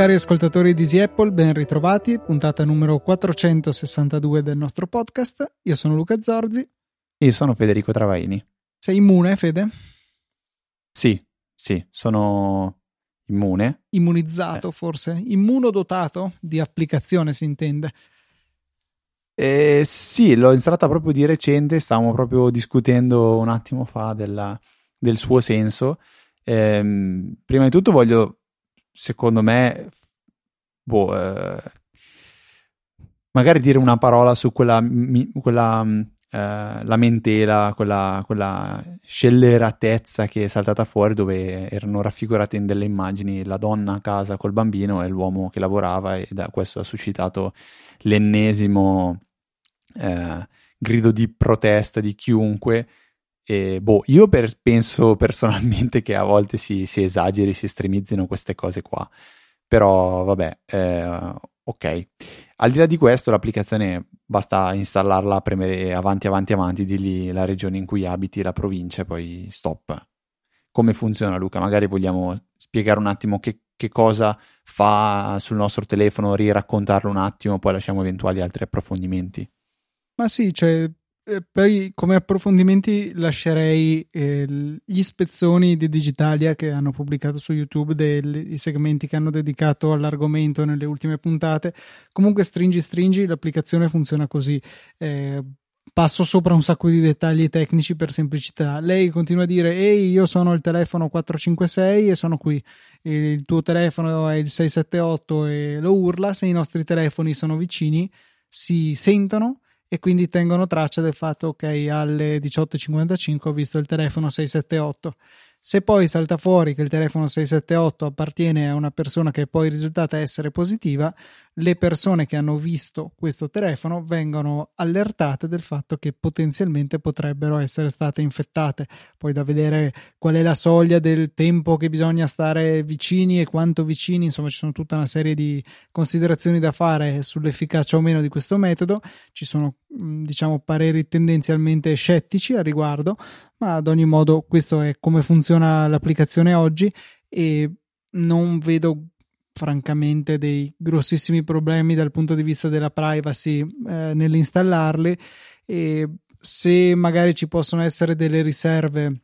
Cari ascoltatori di Easy Apple, ben ritrovati, puntata numero 462 del nostro podcast. Io sono Luca Zorzi. Io sono Federico Travaini. Sei immune, Fede? Sì, sì, sono immune. Immunizzato, eh. forse? Immunodotato di applicazione, si intende. Eh, sì, l'ho installata proprio di recente, stavamo proprio discutendo un attimo fa della, del suo senso. Eh, prima di tutto voglio secondo me, boh, eh, magari dire una parola su quella, mi, quella eh, lamentela, quella, quella scelleratezza che è saltata fuori dove erano raffigurate in delle immagini la donna a casa col bambino e l'uomo che lavorava e da questo ha suscitato l'ennesimo eh, grido di protesta di chiunque e, boh, io per, penso personalmente che a volte si, si, esageri, si estremizzino queste cose qua. Però vabbè, eh, ok. Al di là di questo, l'applicazione basta installarla, premere avanti, avanti, avanti, digli la regione in cui abiti, la provincia e poi stop. Come funziona, Luca? Magari vogliamo spiegare un attimo che, che cosa fa sul nostro telefono, riraccontarlo un attimo, poi lasciamo eventuali altri approfondimenti. Ma sì, cioè eh, poi come approfondimenti lascerei eh, gli spezzoni di Digitalia che hanno pubblicato su YouTube dei segmenti che hanno dedicato all'argomento nelle ultime puntate. Comunque stringi stringi, l'applicazione funziona così. Eh, passo sopra un sacco di dettagli tecnici per semplicità. Lei continua a dire: Ehi, io sono il telefono 456 e sono qui. Il tuo telefono è il 678 e lo urla. Se i nostri telefoni sono vicini, si sentono e quindi tengono traccia del fatto che alle 18.55 ho visto il telefono 678 se poi salta fuori che il telefono 678 appartiene a una persona che è poi risultata essere positiva, le persone che hanno visto questo telefono vengono allertate del fatto che potenzialmente potrebbero essere state infettate. Poi da vedere qual è la soglia del tempo che bisogna stare vicini e quanto vicini, insomma ci sono tutta una serie di considerazioni da fare sull'efficacia o meno di questo metodo. Ci sono diciamo pareri tendenzialmente scettici a riguardo, ma ad ogni modo questo è come funziona l'applicazione oggi e non vedo francamente dei grossissimi problemi dal punto di vista della privacy eh, nell'installarli e se magari ci possono essere delle riserve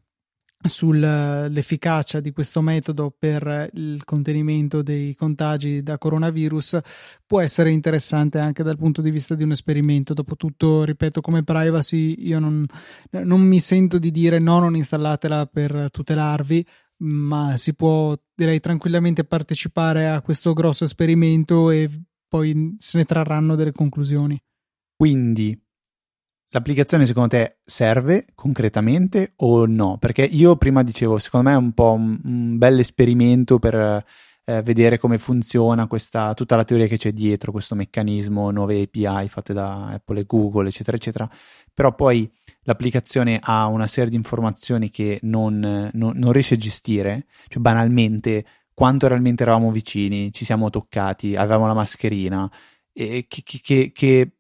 sull'efficacia di questo metodo per il contenimento dei contagi da coronavirus può essere interessante anche dal punto di vista di un esperimento. Dopotutto, ripeto, come privacy io non, non mi sento di dire no, non installatela per tutelarvi, ma si può direi tranquillamente partecipare a questo grosso esperimento e poi se ne trarranno delle conclusioni. Quindi L'applicazione secondo te serve concretamente o no? Perché io prima dicevo, secondo me è un po' un, un bel esperimento per eh, vedere come funziona questa, tutta la teoria che c'è dietro, questo meccanismo, nuove API fatte da Apple e Google, eccetera, eccetera. Però poi l'applicazione ha una serie di informazioni che non, non, non riesce a gestire, cioè banalmente quanto realmente eravamo vicini, ci siamo toccati, avevamo la mascherina, e che, che, che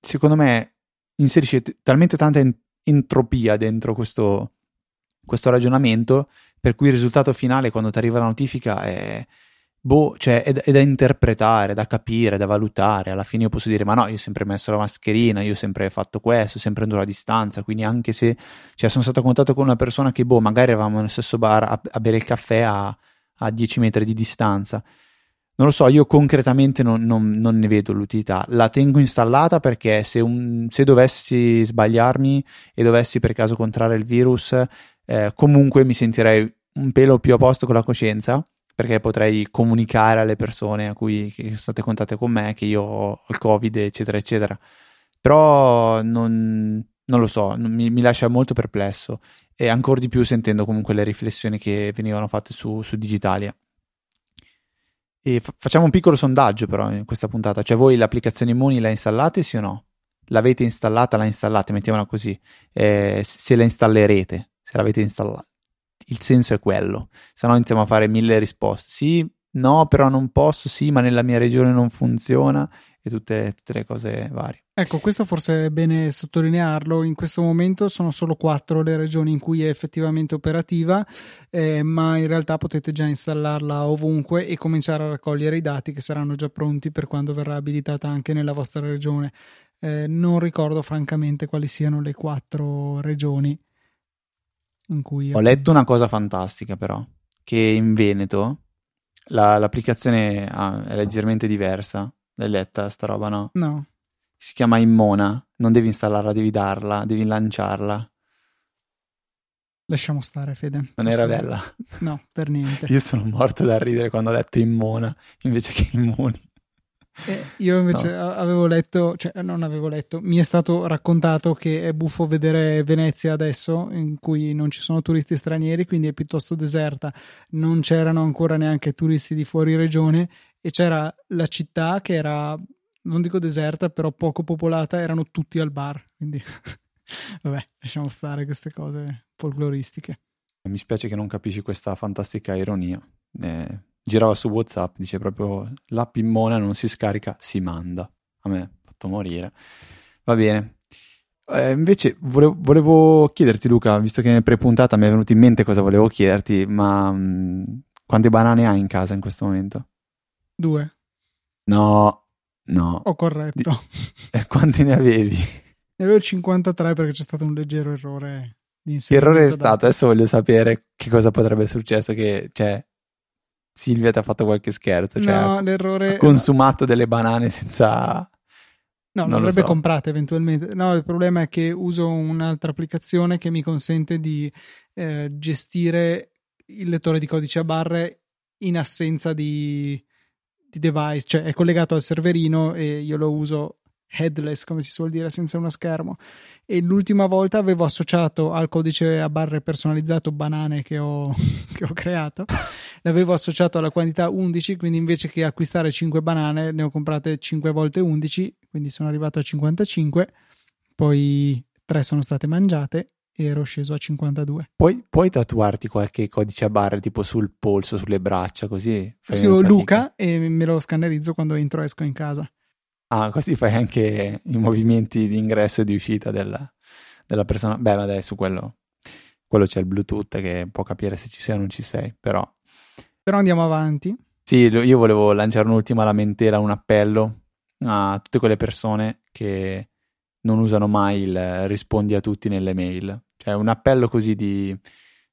secondo me inserisce t- talmente tanta en- entropia dentro questo, questo, ragionamento, per cui il risultato finale, quando ti arriva la notifica, è, boh, cioè, è, è, da interpretare, da capire, da valutare. Alla fine io posso dire, ma no, io ho sempre messo la mascherina, io ho sempre fatto questo, sempre andato a distanza, quindi anche se cioè, sono stato a contatto con una persona che, boh, magari eravamo nello stesso bar a, a bere il caffè a, a 10 metri di distanza non lo so, io concretamente non, non, non, ne vedo l'utilità. La tengo installata perché se, un, se, dovessi sbagliarmi e dovessi per caso contrarre il virus, eh, comunque mi sentirei un pelo più a posto con la coscienza perché potrei comunicare alle persone a cui sono state contate con me che io ho il covid eccetera eccetera. Però non, non lo so mi, mi, lascia molto perplesso e ancora di più sentendo comunque le riflessioni che venivano fatte su, su Digitalia. E fa- facciamo un piccolo sondaggio però in questa puntata, cioè voi l'applicazione Immuni la installate sì o no? L'avete installata, la installate, mettiamola così, eh, se la installerete, se l'avete installata. Il senso è quello, se no iniziamo a fare mille risposte. Sì, no, però non posso, sì, ma nella mia regione non funziona, e tutte, tutte le cose varie. Ecco, questo forse è bene sottolinearlo. In questo momento sono solo quattro le regioni in cui è effettivamente operativa, eh, ma in realtà potete già installarla ovunque e cominciare a raccogliere i dati che saranno già pronti per quando verrà abilitata anche nella vostra regione. Eh, non ricordo francamente quali siano le quattro regioni. Ho letto una cosa fantastica però, che in Veneto la, l'applicazione ah, è leggermente diversa. L'hai letta sta roba, no? No. Si chiama Immona, non devi installarla, devi darla, devi lanciarla. Lasciamo stare, Fede. Non era bella? No, per niente. Io sono morto da ridere quando ho letto Immona invece che Immuni. Eh, io invece no. avevo letto, cioè non avevo letto, mi è stato raccontato che è buffo vedere Venezia adesso, in cui non ci sono turisti stranieri, quindi è piuttosto deserta, non c'erano ancora neanche turisti di fuori regione e c'era la città che era, non dico deserta, però poco popolata, erano tutti al bar, quindi vabbè, lasciamo stare queste cose folcloristiche. Mi spiace che non capisci questa fantastica ironia. Eh, girava su WhatsApp, dice proprio l'app in mona non si scarica, si manda. A me ha fatto morire. Va bene. Eh, invece volevo, volevo, chiederti Luca, visto che nel pre-puntata mi è venuto in mente cosa volevo chiederti, ma mh, quante banane hai in casa in questo momento? Due. No, no. Ho corretto. Di... Eh, quanti ne avevi? Ne avevo 53 perché c'è stato un leggero errore di Che errore è stato? Adesso voglio sapere che cosa potrebbe essere successo, che cioè Silvia ti ha fatto qualche scherzo. Cioè no, l'errore... Ha consumato no. delle banane senza... No, non avrebbe so. comprate eventualmente. No, il problema è che uso un'altra applicazione che mi consente di eh, gestire il lettore di codice a barre in assenza di, di, device, cioè è collegato al serverino e io lo uso headless, come si suol dire, senza uno schermo. E l'ultima volta avevo associato al codice a barre personalizzato banane che ho, che ho creato, l'avevo associato alla quantità 11, quindi invece che acquistare 5 banane ne ho comprate 5 volte 11, quindi sono arrivato a 55, poi 3 sono state mangiate e ero sceso a 52. Puoi, puoi tatuarti qualche codice a barre tipo sul polso, sulle braccia, così? Sì, Luca e me lo scannerizzo quando entro e esco in casa. Ah, così fai anche i movimenti di ingresso e di uscita della, della persona. Beh, ma su quello, quello c'è il Bluetooth che può capire se ci sei o non ci sei, però... Però andiamo avanti. Sì, io volevo lanciare un'ultima lamentela, un appello a tutte quelle persone che non usano mai il rispondi a tutti nelle mail. Cioè un appello così di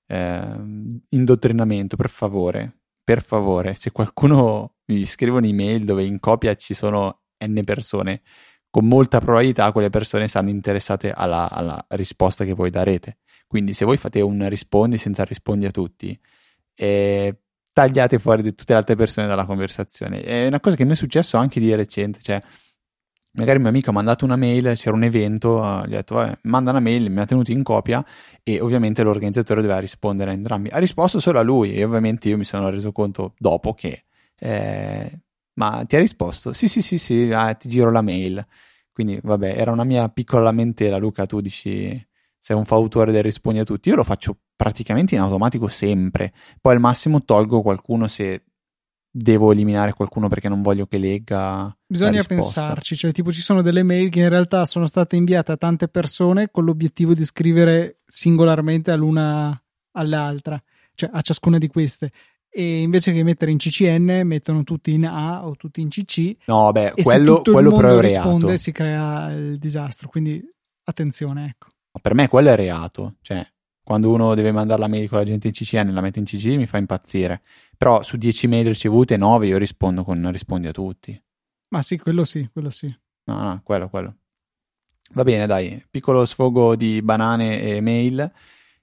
eh, indottrinamento, per favore, per favore, se qualcuno mi scrive un'email dove in copia ci sono n persone, con molta probabilità quelle persone saranno interessate alla, alla risposta che voi darete. Quindi se voi fate un rispondi senza rispondi a tutti, eh, tagliate fuori tutte le altre persone dalla conversazione. È una cosa che mi è successo anche di recente, cioè magari un mio amico ha mandato una mail, c'era un evento, gli ha detto vabbè, manda una mail, mi ha tenuto in copia e ovviamente l'organizzatore doveva rispondere a entrambi. Ha risposto solo a lui e ovviamente io mi sono reso conto dopo che eh, ma ti ha risposto? Sì, sì, sì, sì, ah, ti giro la mail. Quindi, vabbè, era una mia piccola lamentela, Luca, tu dici sei un fautore del rispondi a tutti. Io lo faccio praticamente in automatico sempre. Poi al massimo tolgo qualcuno se devo eliminare qualcuno perché non voglio che legga. Bisogna pensarci, cioè tipo ci sono delle mail che in realtà sono state inviate a tante persone con l'obiettivo di scrivere singolarmente all'una all'altra, cioè a ciascuna di queste e invece che mettere in CCN mettono tutti in A o tutti in CC. No, beh, quello, quello però è reato. risponde si crea il disastro, quindi attenzione, ecco. per me quello è reato, cioè quando uno deve mandare la mail con la gente in CCN e la mette in CC mi fa impazzire. Però su 10 mail ricevute, 9 io rispondo con rispondi a tutti. Ma sì, quello sì, quello sì. No, no, quello, quello. Va bene, dai, piccolo sfogo di banane e mail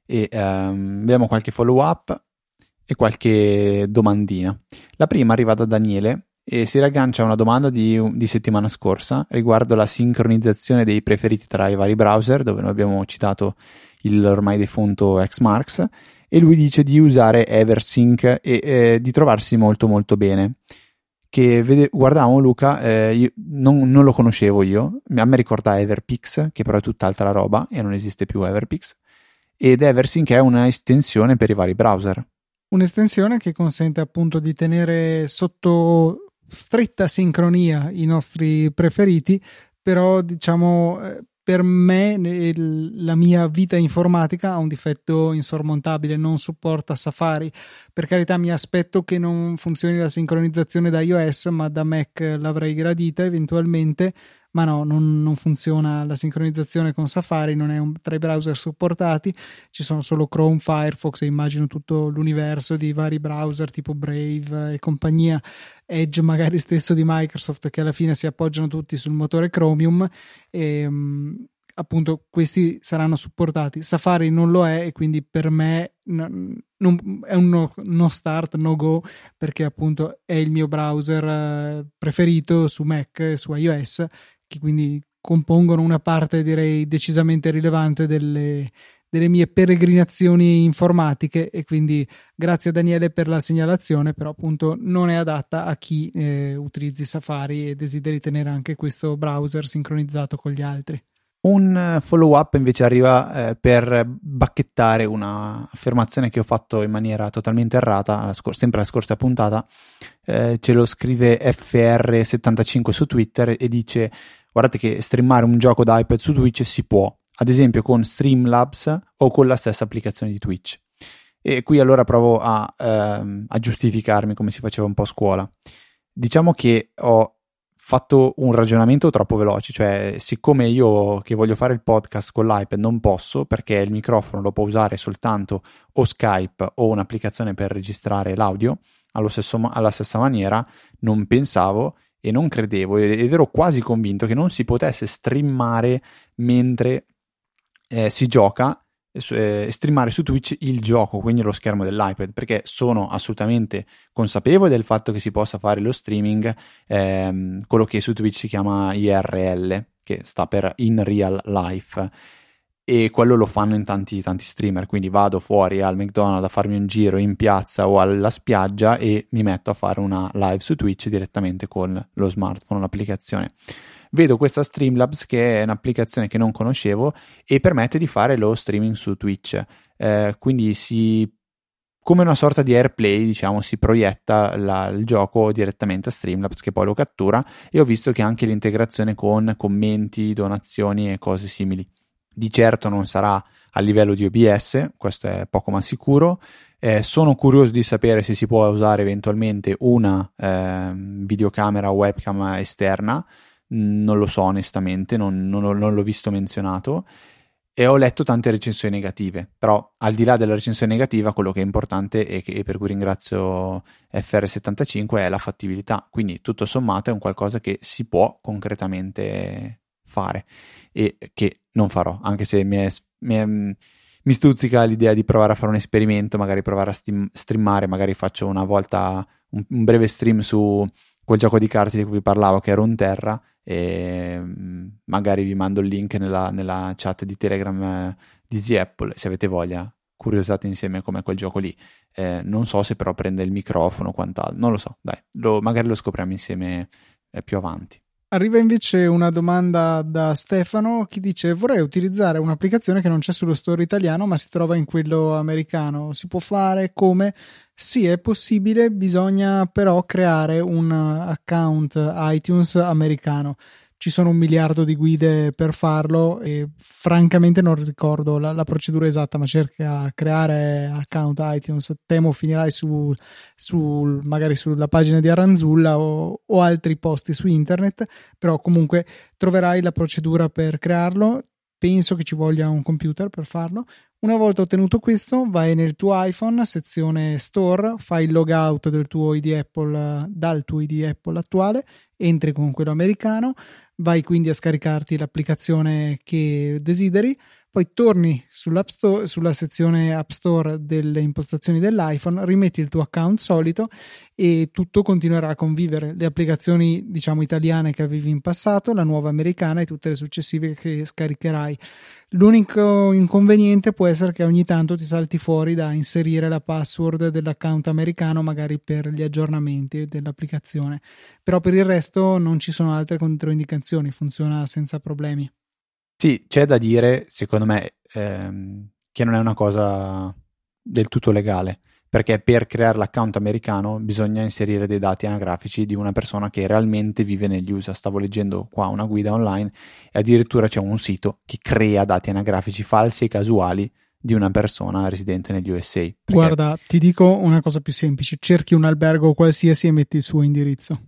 e um, vediamo qualche follow up e qualche domandina. La prima arriva da Daniele e si raggancia a una domanda di, di, settimana scorsa riguardo la sincronizzazione dei preferiti tra i vari browser, dove noi abbiamo citato il ormai defunto Xmarks, e lui dice di usare Eversync e eh, di trovarsi molto molto bene. Che vede, guardavamo Luca, eh, non, non, lo conoscevo io, a me ricorda Everpix, che però è tutt'altra roba e non esiste più Everpix, ed Eversync è una estensione per i vari browser un'estensione che consente appunto di tenere sotto stretta sincronia i nostri preferiti, però diciamo eh, per me la mia vita informatica ha un difetto insormontabile, non supporta Safari. Per carità mi aspetto che non funzioni la sincronizzazione da iOS, ma da Mac l'avrei gradita eventualmente ma no, non, non, funziona la sincronizzazione con Safari, non è un, tra i browser supportati, ci sono solo Chrome, Firefox e immagino tutto l'universo di vari browser tipo Brave e compagnia, Edge magari stesso di Microsoft che alla fine si appoggiano tutti sul motore Chromium e um, appunto questi saranno supportati. Safari non lo è e quindi per me non, non, è un no, no, start, no go perché appunto è il mio browser eh, preferito su Mac e su iOS che quindi compongono una parte direi decisamente rilevante delle, delle mie peregrinazioni informatiche e quindi grazie a Daniele per la segnalazione però appunto non è adatta a chi eh, utilizzi Safari e desideri tenere anche questo browser sincronizzato con gli altri. Un follow up invece arriva eh, per bacchettare un'affermazione che ho fatto in maniera totalmente errata, la scor- sempre la scorsa puntata. Eh, ce lo scrive FR75 su Twitter e dice: Guardate che streamare un gioco da iPad su Twitch si può, ad esempio con Streamlabs o con la stessa applicazione di Twitch. E qui allora provo a, ehm, a giustificarmi come si faceva un po' a scuola. Diciamo che ho fatto un ragionamento troppo veloce, cioè siccome io che voglio fare il podcast con l'iPad non posso perché il microfono lo può usare soltanto o Skype o un'applicazione per registrare l'audio, stesso, alla stessa maniera non pensavo e non credevo ed ero quasi convinto che non si potesse streamare mentre eh, si gioca eh, streamare su Twitch il gioco, quindi lo schermo dell'iPad, perché sono assolutamente consapevole del fatto che si possa fare lo streaming, ehm, quello che su Twitch si chiama IRL, che sta per in real life. E quello lo fanno in tanti, tanti streamer. Quindi vado fuori al McDonald's a farmi un giro in piazza o alla spiaggia e mi metto a fare una live su Twitch direttamente con lo smartphone, l'applicazione vedo questa Streamlabs che è un'applicazione che non conoscevo e permette di fare lo streaming su Twitch. Eh, quindi si come una sorta di AirPlay, diciamo, si proietta la, il gioco direttamente a Streamlabs che poi lo cattura e ho visto che anche l'integrazione con commenti, donazioni e cose simili. Di certo non sarà a livello di OBS, questo è poco ma sicuro. Eh, sono curioso di sapere se si può usare eventualmente una eh, videocamera o webcam esterna. Non lo so onestamente, non, non, non, l'ho visto menzionato. E ho letto tante recensioni negative, però al di là della recensione negativa quello che è importante e, che, e per cui ringrazio FR75 è la fattibilità, quindi tutto sommato è un qualcosa che si può concretamente fare e che non farò, anche se mi, è, mi, è, mi stuzzica l'idea di provare a fare un esperimento, magari provare a steam, streamare, magari faccio una volta un, un breve stream su quel gioco di carte di cui vi parlavo che era un Terra e mm, magari vi mando il link nella, nella chat di Telegram eh, di Z Apple se avete voglia curiosate insieme come quel gioco lì. Eh, non so se però prende il microfono o quant'altro non lo so dai lo, magari lo scopriamo insieme eh, più avanti Arriva invece una domanda da Stefano che dice vorrei utilizzare un'applicazione che non c'è sullo store italiano ma si trova in quello americano. Si può fare come? Sì, è possibile, bisogna però creare un account iTunes americano ci sono un miliardo di guide per farlo e francamente non ricordo la, la procedura esatta, ma cerca creare account iTunes. Temo finirai su, su magari sulla pagina di Aranzulla o, o altri posti su internet, però comunque troverai la procedura per crearlo. Penso che ci voglia un computer per farlo. Una volta ottenuto questo, vai nel tuo iPhone, sezione Store, fai il logout del tuo ID Apple dal tuo ID Apple attuale, entri con quello americano, vai quindi a scaricarti l'applicazione che desideri, poi torni Store, sulla sezione App Store delle impostazioni dell'iPhone, rimetti il tuo account solito e tutto continuerà a convivere. Le applicazioni, diciamo, italiane che avevi in passato, la nuova americana e tutte le successive che scaricherai. L'unico inconveniente può essere che ogni tanto ti salti fuori da inserire la password dell'account americano, magari per gli aggiornamenti dell'applicazione. Però per il resto non ci sono altre controindicazioni, funziona senza problemi. Sì, c'è da dire, secondo me, ehm, che non è una cosa del tutto legale, perché per creare l'account americano bisogna inserire dei dati anagrafici di una persona che realmente vive negli USA. Stavo leggendo qua una guida online e addirittura c'è un sito che crea dati anagrafici falsi e casuali di una persona residente negli USA. Guarda, ti dico una cosa più semplice, cerchi un albergo qualsiasi e metti il suo indirizzo.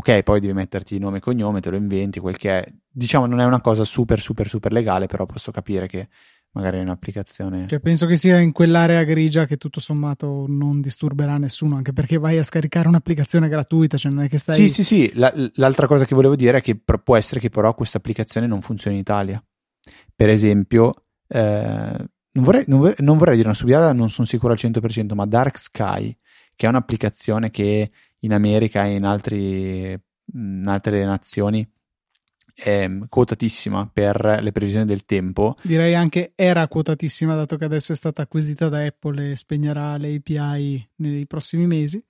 Ok, poi devi metterti nome e cognome, te lo inventi, quel che è. Diciamo non è una cosa super super super legale, però posso capire che magari è un'applicazione. Cioè, penso che sia in quell'area grigia che tutto sommato non disturberà nessuno, anche perché vai a scaricare un'applicazione gratuita, cioè non è che stai. Sì, sì, sì. La, l'altra cosa che volevo dire è che può essere che però questa applicazione non funzioni in Italia. Per esempio, eh, non, vorrei, non, vorrei, non, vorrei, dire una stupiata, non sono sicuro al 100%, ma Dark Sky, che è un'applicazione che in America e in, altri, in altre nazioni è quotatissima per le previsioni del tempo. Direi anche era quotatissima, dato che adesso è stata acquisita da Apple e spegnerà le API nei prossimi mesi.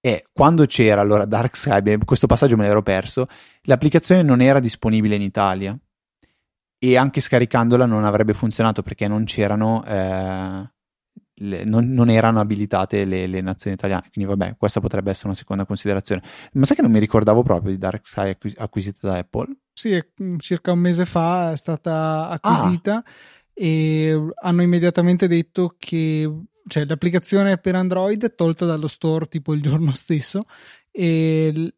E quando c'era allora Dark Sky, questo passaggio me l'ero perso, l'applicazione non era disponibile in Italia e anche scaricandola non avrebbe funzionato perché non c'erano eh, le, non, non, erano abilitate le, le, nazioni italiane. Quindi, vabbè, questa potrebbe essere una seconda considerazione. Ma sai che non mi ricordavo proprio di Dark Sky acquis- acquisita da Apple? Sì, mm, circa un mese fa è stata acquisita ah. e hanno immediatamente detto che cioè, l'applicazione per Android è tolta dallo store tipo il giorno stesso e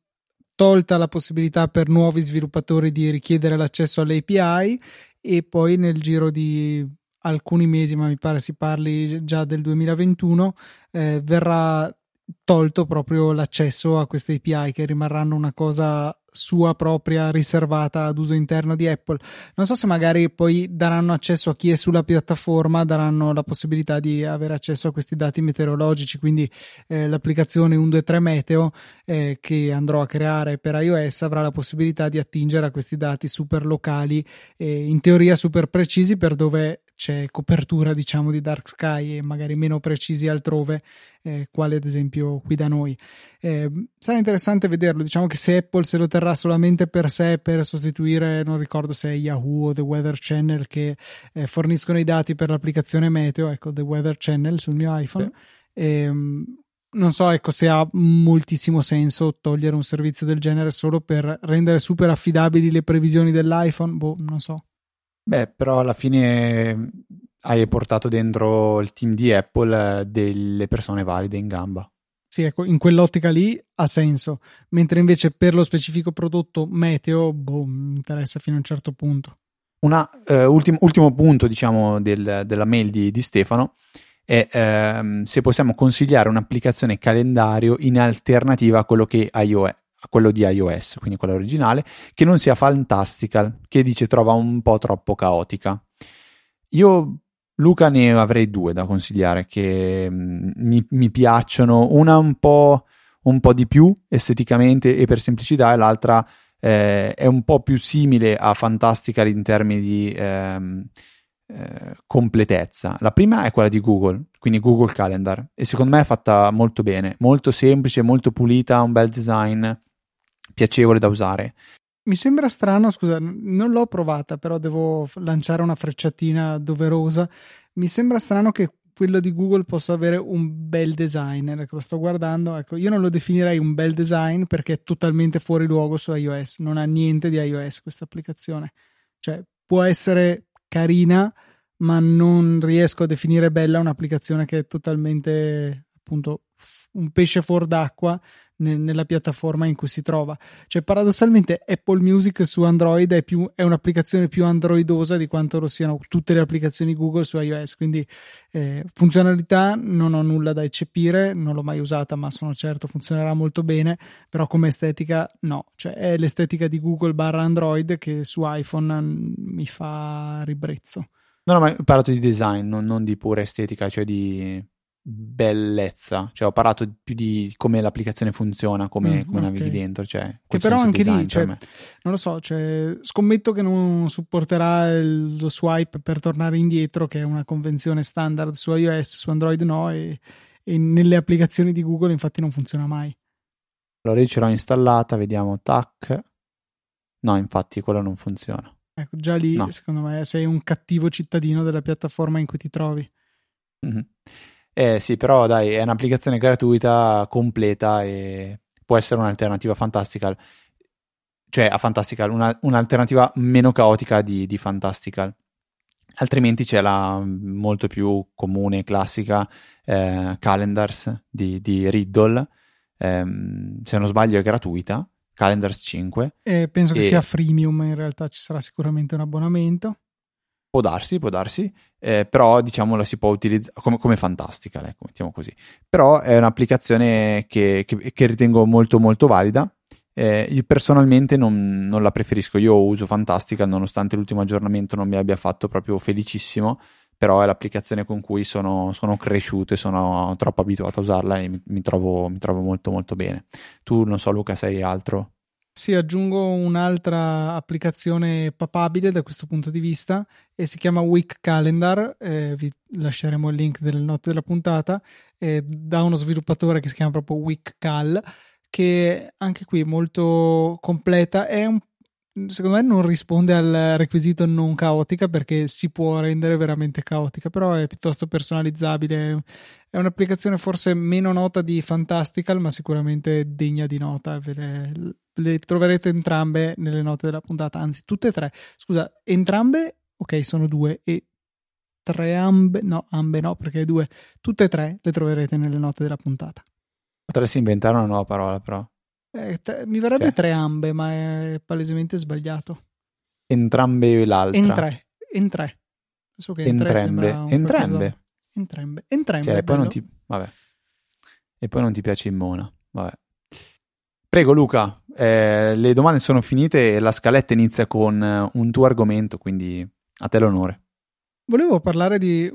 tolta la possibilità per nuovi sviluppatori di richiedere l'accesso alle API e poi nel giro di alcuni mesi, ma mi pare si parli già del 2021, eh, verrà tolto proprio l'accesso a queste API che rimarranno una cosa sua propria riservata ad uso interno di Apple. Non so se magari poi daranno accesso a chi è sulla piattaforma, daranno la possibilità di avere accesso a questi dati meteorologici, quindi eh, l'applicazione 123 Meteo eh, che andrò a creare per iOS avrà la possibilità di attingere a questi dati super locali, eh, in teoria super precisi per dove c'è copertura diciamo di dark sky e magari meno precisi altrove eh, quale ad esempio qui da noi. Eh, sarà interessante vederlo. Diciamo che se Apple se lo terrà solamente per sé per sostituire non ricordo se è Yahoo o The Weather Channel che eh, forniscono i dati per l'applicazione meteo ecco The Weather Channel sul mio iPhone. Eh. non so ecco se ha moltissimo senso togliere un servizio del genere solo per rendere super affidabili le previsioni dell'iPhone boh non so Beh, però alla fine hai portato dentro il team di Apple eh, delle persone valide in gamba. Sì, ecco, in quell'ottica lì ha senso, mentre invece per lo specifico prodotto meteo, boh, mi interessa fino a un certo punto. Un eh, ultimo, ultimo, punto, diciamo, del, della mail di, di Stefano è ehm, se possiamo consigliare un'applicazione calendario in alternativa a quello che iOS, a quello di iOS, quindi quello originale, che non sia Fantastical, che dice trova un po' troppo caotica. Io, Luca, ne avrei due da consigliare che mm, mi, mi piacciono, una un po', un po' di più esteticamente e per semplicità, e l'altra eh, è un po' più simile a Fantastical in termini di... Ehm, eh, completezza. La prima è quella di Google, quindi Google Calendar, e secondo me è fatta molto bene, molto semplice, molto pulita, un bel design, piacevole da usare. Mi sembra strano, scusa, non l'ho provata, però devo lanciare una frecciatina doverosa. Mi sembra strano che quello di Google possa avere un bel design. Ecco, lo sto guardando, ecco, io non lo definirei un bel design perché è totalmente fuori luogo su iOS, non ha niente di iOS questa applicazione. Cioè, può essere carina, ma non riesco a definire bella un'applicazione che è totalmente appunto un pesce fuor d'acqua nella piattaforma in cui si trova. Cioè, paradossalmente, Apple Music su Android è, più, è, un'applicazione più androidosa di quanto lo siano tutte le applicazioni Google su iOS. Quindi, eh, funzionalità non ho nulla da eccepire, non l'ho mai usata, ma sono certo funzionerà molto bene. Però, come estetica, no. Cioè, è l'estetica di Google barra Android che su iPhone mi fa ribrezzo. No, no, ma ho parlato di design, non, non di pura estetica, cioè di bellezza, cioè ho parlato più di come l'applicazione funziona, come, mm, come okay. navighi dentro, cioè, che però anche lì, cioè, non lo so, cioè, scommetto che non supporterà il, lo swipe per tornare indietro, che è una convenzione standard su iOS, su Android no, e, e nelle applicazioni di Google infatti non funziona mai. Allora io ce l'ho installata, vediamo, tac, no infatti quello non funziona. Ecco, già lì no. secondo me sei un cattivo cittadino della piattaforma in cui ti trovi. Mm-hmm. Eh sì, però dai, è un'applicazione gratuita, completa e può essere un'alternativa fantastica. Cioè a Fantastical, una, un'alternativa meno caotica di, di Fantastical. Altrimenti c'è la molto più comune, classica eh, Calendars di, di Riddle. Ehm, se non sbaglio è gratuita, Calendars 5. Eh, penso e... che sia freemium, in realtà ci sarà sicuramente un abbonamento. Può darsi, può darsi, eh, però diciamo la si può utilizzare come, come fantastica, ecco, mettiamo così. Però è un'applicazione che, che, che ritengo molto molto valida. Eh, io personalmente non, non, la preferisco, io uso Fantastica nonostante l'ultimo aggiornamento non mi abbia fatto proprio felicissimo, però è l'applicazione con cui sono, sono cresciuto e sono troppo abituato a usarla e mi, mi, trovo, mi trovo molto molto bene. Tu non so Luca, sei altro? Sì, aggiungo un'altra applicazione papabile da questo punto di vista e si chiama Week Calendar, eh, vi lasceremo il link nelle note della puntata, eh, da uno sviluppatore che si chiama proprio Week Cal, che anche qui è molto completa, è un secondo me non risponde al requisito non caotica perché si può rendere veramente caotica, però è piuttosto personalizzabile. È un'applicazione forse meno nota di Fantastical, ma sicuramente degna di nota. Le, le, troverete entrambe nelle note della puntata, anzi, tutte e tre. Scusa, entrambe, ok, sono due e tre ambe, no, ambe no, perché due. Tutte e tre le troverete nelle note della puntata. Potresti inventare una nuova parola, però. Eh, mi verrebbe cioè. tre ambe, ma è palesemente sbagliato. Entrambe l'altra. In tre. In tre. So che entrambe. Entrambe. Entrambe. Entrambe. Cioè, poi non ti... Vabbè. E poi non ti piace Immona. Vabbè. Prego Luca, eh, le domande sono finite e la scaletta inizia con eh, un tuo argomento, quindi a te l'onore. Volevo parlare di,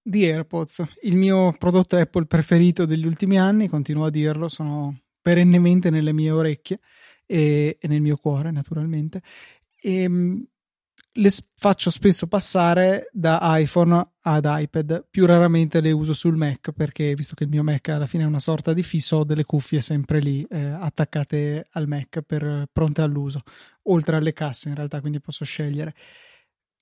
di AirPods, il mio prodotto Apple preferito degli ultimi anni, continuo a dirlo, sono perennemente nelle mie orecchie e, e nel mio cuore, naturalmente. E ehm, le faccio spesso passare da iPhone ad iPad, più raramente le uso sul Mac perché visto che il mio Mac alla fine è una sorta di fisso, ho delle cuffie sempre lì eh, attaccate al Mac per pronte all'uso, oltre alle casse in realtà, quindi posso scegliere.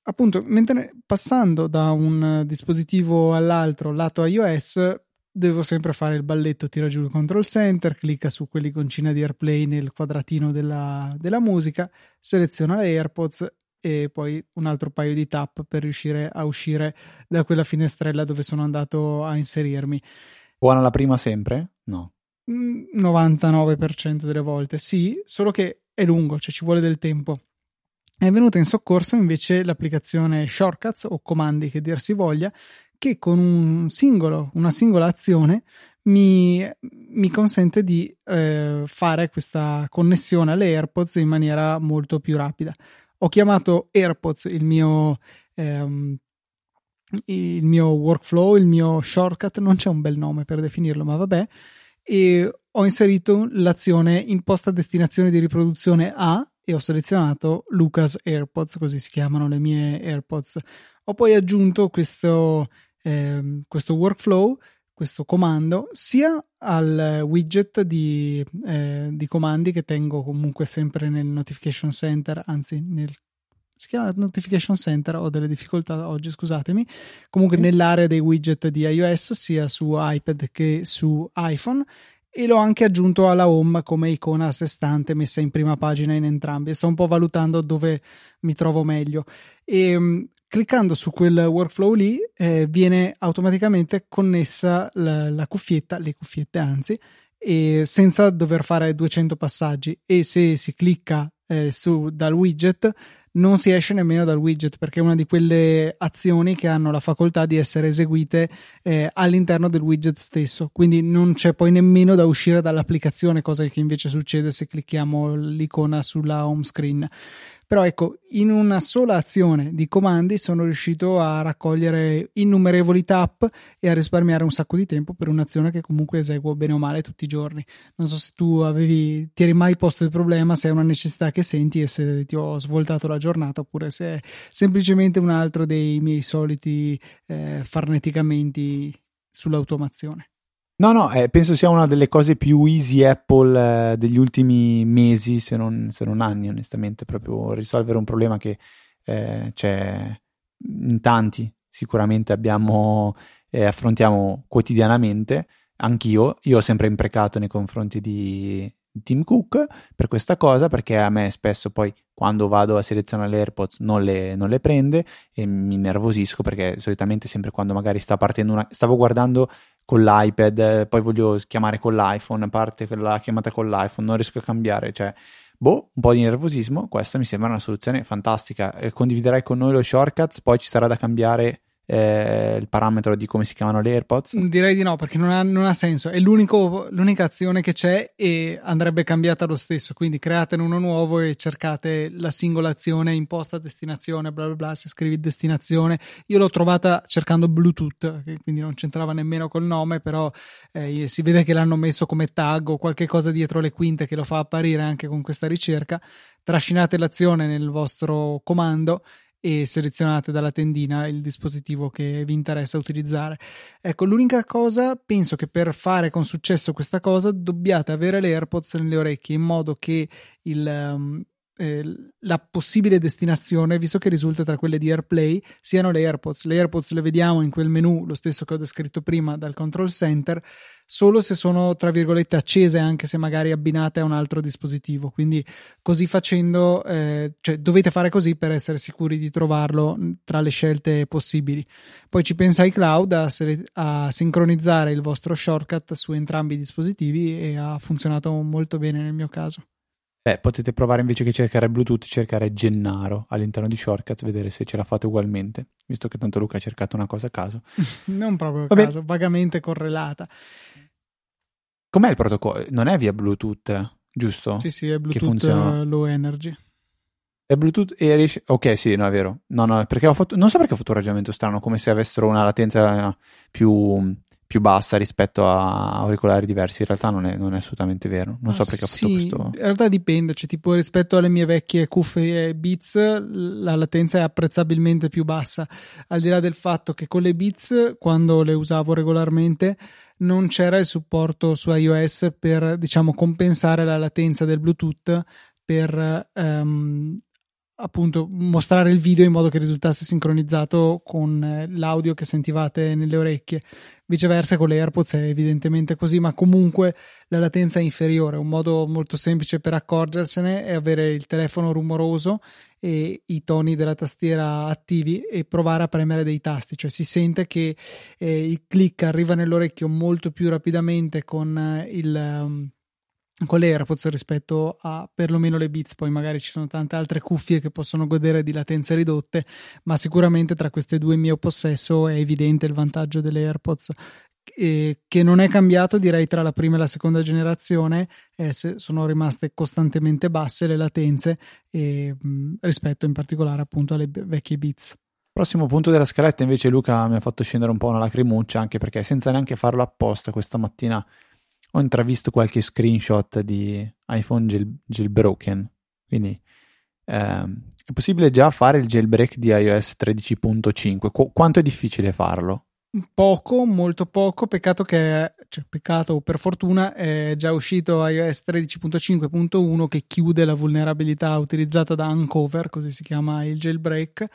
Appunto, mentre passando da un dispositivo all'altro lato iOS, devo sempre fare il balletto, tira giù il control center, clicca su quell'iconcina di AirPlay nel quadratino della, della musica, seleziona le AirPods e poi un altro paio di tap per riuscire a uscire da quella finestrella dove sono andato a inserirmi. Buona la prima sempre? No. 99% mm, delle volte sì, solo che è lungo, cioè ci vuole del tempo. È venuta in soccorso invece l'applicazione Shortcuts o comandi che dir si voglia, che con un singolo, una singola azione mi, mi consente di eh, fare questa connessione alle AirPods in maniera molto più rapida. Ho chiamato AirPods il mio, ehm, il mio workflow, il mio shortcut, non c'è un bel nome per definirlo, ma vabbè, e ho inserito l'azione imposta destinazione di riproduzione A e ho selezionato Lucas AirPods, così si chiamano le mie AirPods. Ho poi aggiunto questo eh, questo workflow, questo comando, sia al widget di, eh, di, comandi che tengo comunque sempre nel notification center, anzi nel si chiama notification center, ho delle difficoltà oggi, scusatemi. Comunque mm. nell'area dei widget di iOS, sia su iPad che su iPhone e l'ho anche aggiunto alla home come icona a sé stante messa in prima pagina in entrambi sto un po' valutando dove mi trovo meglio e um, cliccando su quel workflow lì eh, viene automaticamente connessa la, la, cuffietta, le cuffiette anzi, senza dover fare 200 passaggi. E se si clicca eh, su, dal widget non si esce nemmeno dal widget perché è una di quelle azioni che hanno la facoltà di essere eseguite eh, all'interno del widget stesso. Quindi non c'è poi nemmeno da uscire dall'applicazione cosa che invece succede se clicchiamo l'icona sulla home screen però ecco, in una sola azione di comandi sono riuscito a raccogliere innumerevoli tap e a risparmiare un sacco di tempo per un'azione che comunque eseguo bene o male tutti i giorni. Non so se tu avevi, ti eri mai posto il problema, se è una necessità che senti e se ti ho svoltato la giornata oppure se è semplicemente un altro dei miei soliti eh, farneticamenti sull'automazione. No, no, eh, penso sia una delle cose più easy Apple eh, degli ultimi mesi, se non, se non, anni, onestamente, proprio risolvere un problema che eh, c'è in tanti. Sicuramente abbiamo eh, affrontiamo quotidianamente. Anch'io, io ho sempre imprecato nei confronti di Tim Cook per questa cosa, perché a me spesso poi quando vado a selezionare le AirPods non le, non le prende e mi nervosisco perché solitamente sempre quando magari sta partendo una... stavo guardando con l'iPad, poi voglio chiamare con l'iPhone, parte la chiamata con l'iPhone, non riesco a cambiare, cioè boh, un po' di nervosismo, questa mi sembra una soluzione fantastica. Eh, condividerai con noi lo shortcuts, poi ci sarà da cambiare eh, il parametro di come si chiamano le AirPods? Direi di no, perché non ha, non ha senso. È l'unica azione che c'è e andrebbe cambiata lo stesso. Quindi createne uno nuovo e cercate la singola azione imposta destinazione, bla bla bla. Se scrivi destinazione, io l'ho trovata cercando Bluetooth, quindi non c'entrava nemmeno col nome, però eh, si vede che l'hanno messo come tag o qualche cosa dietro le quinte che lo fa apparire anche con questa ricerca. Trascinate l'azione nel vostro comando e selezionate dalla tendina il dispositivo che vi interessa utilizzare. Ecco, l'unica cosa, penso che per fare con successo questa cosa dobbiate avere le AirPods nelle orecchie in modo che il, um, eh, la possibile destinazione, visto che risulta tra quelle di AirPlay, siano le AirPods. Le AirPods le vediamo in quel menu, lo stesso che ho descritto prima dal control center, solo se sono tra virgolette accese, anche se magari abbinate a un altro dispositivo. Quindi, così facendo, eh, cioè, dovete fare così per essere sicuri di trovarlo tra le scelte possibili. Poi ci pensa iCloud a, a sincronizzare il vostro shortcut su entrambi i dispositivi e ha funzionato molto bene nel mio caso. Beh, potete provare invece che cercare Bluetooth, cercare Gennaro all'interno di Shortcuts, vedere se ce la fate ugualmente, visto che tanto Luca ha cercato una cosa a caso. non proprio a Vabbè. caso, vagamente correlata. Com'è il protocollo? Non è via Bluetooth, giusto? Sì, sì, è Bluetooth Low Energy. È Bluetooth e riesce... Ok, sì, no, è vero. No, no, perché ho fatto... Non so perché ho fatto un ragionamento strano, come se avessero una latenza più più bassa rispetto a auricolari diversi. In realtà non è, non è assolutamente vero. Non so perché sì, ho fatto questo. In realtà dipende, cioè, tipo rispetto alle mie vecchie cuffie Beats, la latenza è apprezzabilmente più bassa. Al di là del fatto che con le Beats, quando le usavo regolarmente, non c'era il supporto su iOS per diciamo compensare la latenza del Bluetooth per um, appunto mostrare il video in modo che risultasse sincronizzato con eh, l'audio che sentivate nelle orecchie. Viceversa con le AirPods è evidentemente così, ma comunque la latenza è inferiore. Un modo molto semplice per accorgersene è avere il telefono rumoroso e i toni della tastiera attivi e provare a premere dei tasti, cioè si sente che eh, il click arriva nell'orecchio molto più rapidamente con eh, il um, con le AirPods rispetto a perlomeno le Beats, poi magari ci sono tante altre cuffie che possono godere di latenze ridotte, ma sicuramente tra queste due in mio possesso è evidente il vantaggio delle AirPods eh, che non è cambiato direi tra la prima e la seconda generazione eh, sono rimaste costantemente basse le latenze eh, rispetto in particolare appunto alle vecchie Beats. Prossimo punto della scaletta invece Luca mi ha fatto scendere un po' una lacrimuccia anche perché senza neanche farlo apposta questa mattina ho intravisto qualche screenshot di iPhone jail, jailbroken. Quindi ehm, è possibile già fare il jailbreak di iOS 13.5. Qu- quanto è difficile farlo? Poco, molto poco. Peccato che, cioè, peccato per fortuna, è già uscito iOS 13.5.1 che chiude la vulnerabilità utilizzata da Uncover, così si chiama il jailbreak.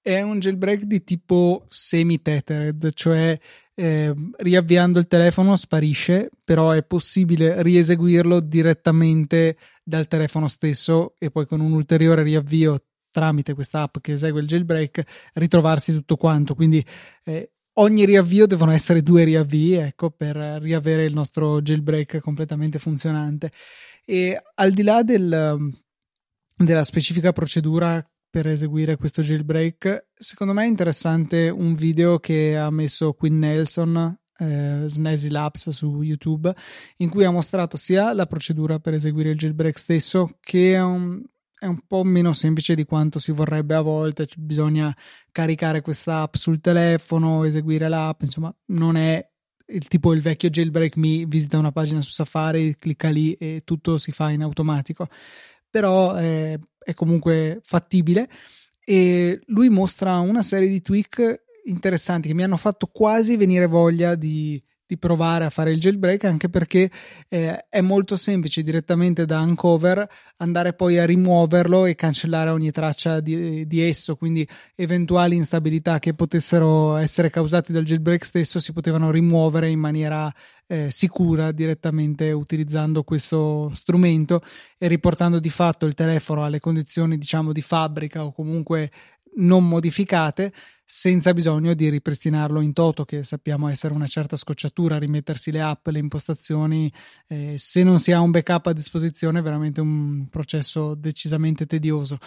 È un jailbreak di tipo semi-tethered, cioè eh, riavviando il telefono sparisce, però è possibile rieseguirlo direttamente dal telefono stesso e poi con un ulteriore riavvio tramite questa app che esegue il jailbreak ritrovarsi tutto quanto. Quindi eh, ogni riavvio devono essere due riavvii, ecco, per riavere il nostro jailbreak completamente funzionante. E al di là del, della specifica procedura per eseguire questo jailbreak. Secondo me è interessante un video che ha messo Quinn Nelson, eh, Snazzy Labs su YouTube, in cui ha mostrato sia la procedura per eseguire il jailbreak stesso, che è un, è un po' meno semplice di quanto si vorrebbe a volte. Bisogna caricare questa app sul telefono, eseguire l'app, insomma, non è il tipo il vecchio jailbreak mi visita una pagina su Safari, clicca lì e tutto si fa in automatico. Però eh, è comunque fattibile. E lui mostra una serie di tweak interessanti che mi hanno fatto quasi venire voglia di, di provare a fare il jailbreak anche perché eh, è molto semplice direttamente da Uncover andare poi a rimuoverlo e cancellare ogni traccia di, di esso. Quindi eventuali instabilità che potessero essere causate dal jailbreak stesso si potevano rimuovere in maniera eh, sicura direttamente utilizzando questo strumento e riportando di fatto il telefono alle condizioni diciamo di fabbrica o comunque non modificate senza bisogno di ripristinarlo in toto, che sappiamo essere una certa scocciatura, rimettersi le app, le impostazioni. Eh, se non si ha un backup a disposizione, è veramente un processo decisamente tedioso.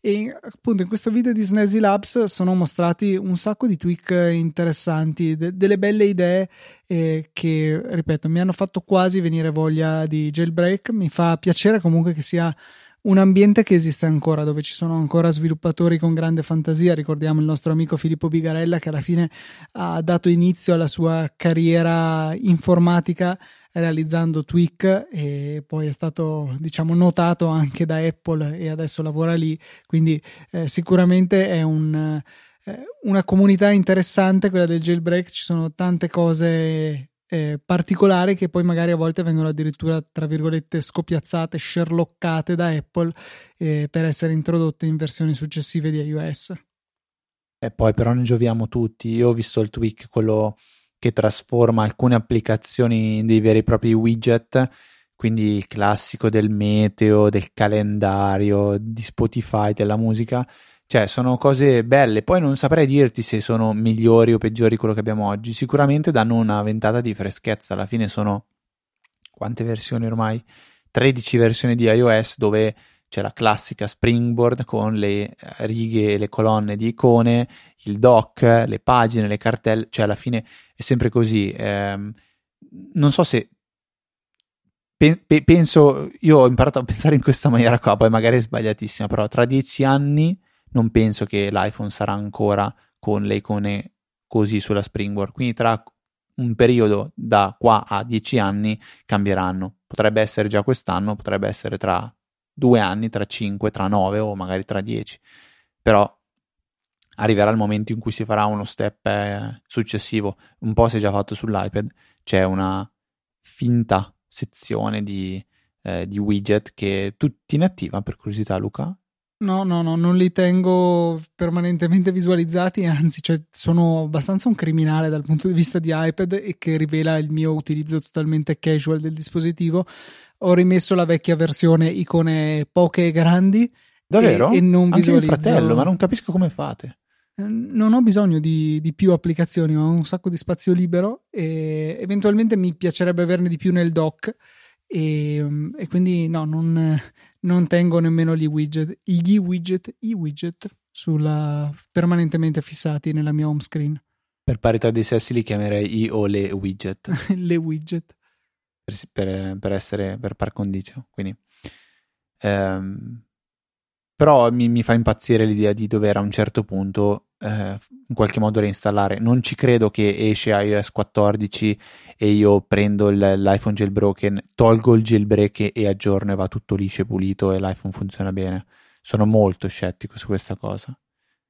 E appunto in questo video di Snazzy Labs sono mostrati un sacco di tweak interessanti, de- delle belle idee eh, che, ripeto, mi hanno fatto quasi venire voglia di jailbreak. Mi fa piacere comunque che sia un ambiente che esiste ancora, dove ci sono ancora sviluppatori con grande fantasia. Ricordiamo il nostro amico Filippo Bigarella che alla fine ha dato inizio alla sua carriera informatica realizzando Tweak e poi è stato diciamo notato anche da Apple e adesso lavora lì, quindi eh, sicuramente è un, eh, una comunità interessante quella del jailbreak, ci sono tante cose eh, particolari che poi magari a volte vengono addirittura, tra virgolette, scopiazzate, sherlockate da Apple eh, per essere introdotte in versioni successive di iOS. E poi però ne gioviamo tutti. Io ho visto il tweak, quello che trasforma alcune applicazioni dei veri e propri widget, quindi il classico del meteo, del calendario, di Spotify, della musica cioè, sono cose belle. Poi non saprei dirti se sono migliori o peggiori quello che abbiamo oggi. Sicuramente danno una ventata di freschezza. Alla fine sono quante versioni ormai? 13 versioni di iOS dove c'è la classica Springboard con le righe e le colonne di icone, il dock, le pagine, le cartelle, cioè alla fine è sempre così. Eh, non so se pe- pe- penso, io ho imparato a pensare in questa maniera qua, poi magari è sbagliatissima, però tra dieci anni non penso che l'iPhone sarà ancora con le icone così sulla Springboard. Quindi tra un periodo da qua a 10 anni cambieranno. Potrebbe essere già quest'anno, potrebbe essere tra due anni, tra 5, tra 9 o magari tra 10. Però arriverà il momento in cui si farà uno step eh, successivo. Un po' si è già fatto sull'iPad. C'è una finta sezione di, eh, di widget che tutti inattiva per curiosità, Luca? No, no, no, non li tengo permanentemente visualizzati, anzi, cioè, sono abbastanza un criminale dal punto di vista di iPad e che rivela il mio utilizzo totalmente casual del dispositivo. Ho rimesso la vecchia versione icone poche e grandi. Davvero? E, e non Anche visualizzo. il fratello, ma non capisco come fate. Non ho bisogno di, di, più applicazioni, ho un sacco di spazio libero e eventualmente mi piacerebbe averne di più nel dock e, e quindi no, non, non, tengo nemmeno gli widget, gli widget, i widget sulla, permanentemente fissati nella mia home screen. Per parità dei sessi li chiamerei i o le widget. le widget. Per, per, per, essere per par condicio. Quindi, ehm, però mi, mi, fa impazzire l'idea di dover a un certo punto eh, in qualche modo reinstallare. Non ci credo che esce iOS 14 e io prendo il, l'iPhone jailbroken, tolgo il jailbreak e aggiorno e va tutto liscio e pulito e l'iPhone funziona bene. Sono molto scettico su questa cosa.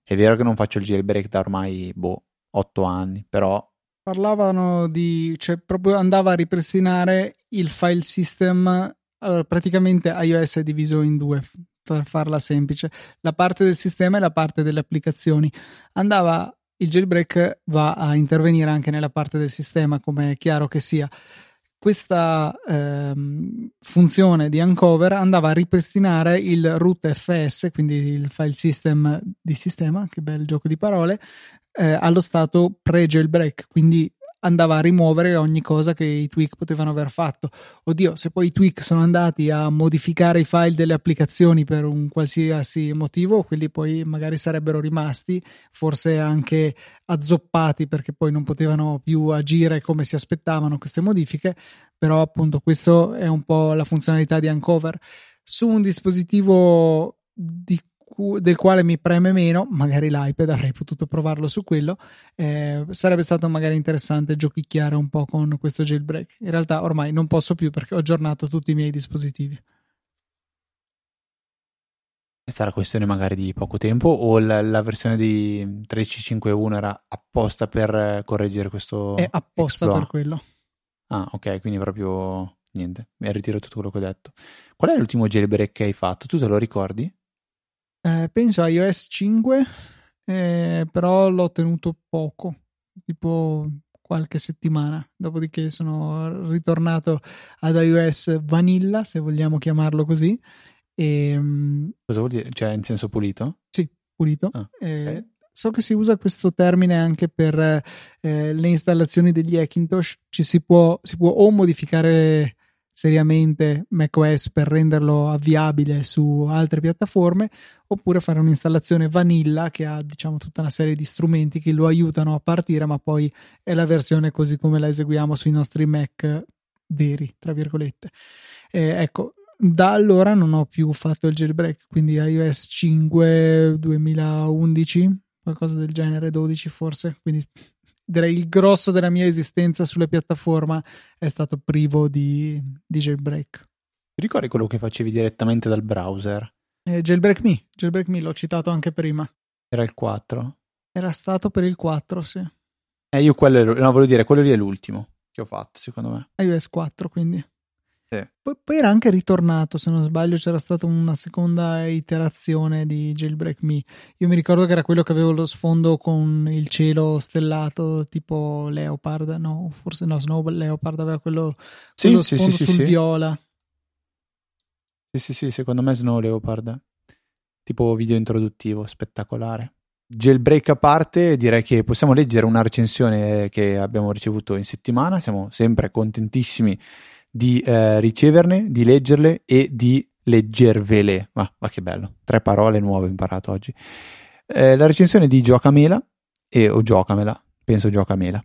È vero che non faccio il jailbreak da ormai, boh, 8 anni, però... Parlavano di... cioè proprio andava a ripristinare il file system allora, praticamente iOS è diviso in due, per farla semplice, la parte del sistema e la parte delle applicazioni. Andava il jailbreak va a intervenire anche nella parte del sistema, come è chiaro che sia. Questa ehm, funzione di Uncover andava a ripristinare il root FS, quindi il file system di sistema, che bel gioco di parole, eh, allo stato pre-jailbreak, quindi andava a rimuovere ogni cosa che i tweak potevano aver fatto. Oddio, se poi i tweak sono andati a modificare i file delle applicazioni per un qualsiasi motivo, quelli poi magari sarebbero rimasti, forse anche azzoppati perché poi non potevano più agire come si aspettavano queste modifiche, però appunto questo è un po' la funzionalità di Uncover. Su un dispositivo di del quale mi preme meno, magari l'iPad avrei potuto provarlo su quello, eh, sarebbe stato magari interessante giochicchiare un po' con questo jailbreak. In realtà ormai non posso più perché ho aggiornato tutti i miei dispositivi. Sarà questione magari di poco tempo o la, la versione di 13.5.1 era apposta per correggere questo? È apposta exploit. per quello. Ah, ok, quindi proprio niente, mi ritiro tutto quello che ho detto. Qual è l'ultimo jailbreak che hai fatto? Tu te lo ricordi? Eh, penso a iOS 5, eh, però l'ho tenuto poco, tipo qualche settimana. Dopodiché sono ritornato ad iOS Vanilla, se vogliamo chiamarlo così. E, ehm, Cosa vuol dire? Cioè, in senso pulito? Sì, pulito. Ah, okay. so che si usa questo termine anche per eh, le installazioni degli Hackintosh. Ci si può, si può o modificare seriamente macOS per renderlo avviabile su altre piattaforme oppure fare un'installazione vanilla che ha diciamo tutta una serie di strumenti che lo aiutano a partire ma poi è la versione così come la eseguiamo sui nostri Mac veri tra virgolette. Eh, ecco da allora non ho più fatto il jailbreak quindi iOS 5 2011 qualcosa del genere 12 forse quindi direi il grosso della mia esistenza sulle piattaforme è stato privo di, di jailbreak. Ti ricordi quello che facevi direttamente dal browser? Eh, jailbreak Me, Jailbreak Me l'ho citato anche prima. Era il 4? Era stato per il 4, sì. Eh, io quello, no, volevo dire, quello lì è l'ultimo che ho fatto, secondo me. iOS 4, quindi. Sì. Poi, poi, era anche ritornato, se non sbaglio, c'era stata una seconda iterazione di Jailbreak Me. Io mi ricordo che era quello che avevo lo sfondo con il cielo stellato, tipo Leopard, no, forse no, Snow Leopard aveva quello, sì, quello sì, sfondo sì, sul viola. Sì, sì, sì, secondo me Snow Leopard. Tipo video introduttivo, spettacolare. Jailbreak a parte, direi che possiamo leggere una recensione che abbiamo ricevuto in settimana. Siamo sempre contentissimi di eh, riceverne, di leggerle e di leggervele. Ma, ma, che bello, tre parole nuove ho imparato oggi. Eh, la recensione di Giocamela, e, o Giocamela, penso Giocamela,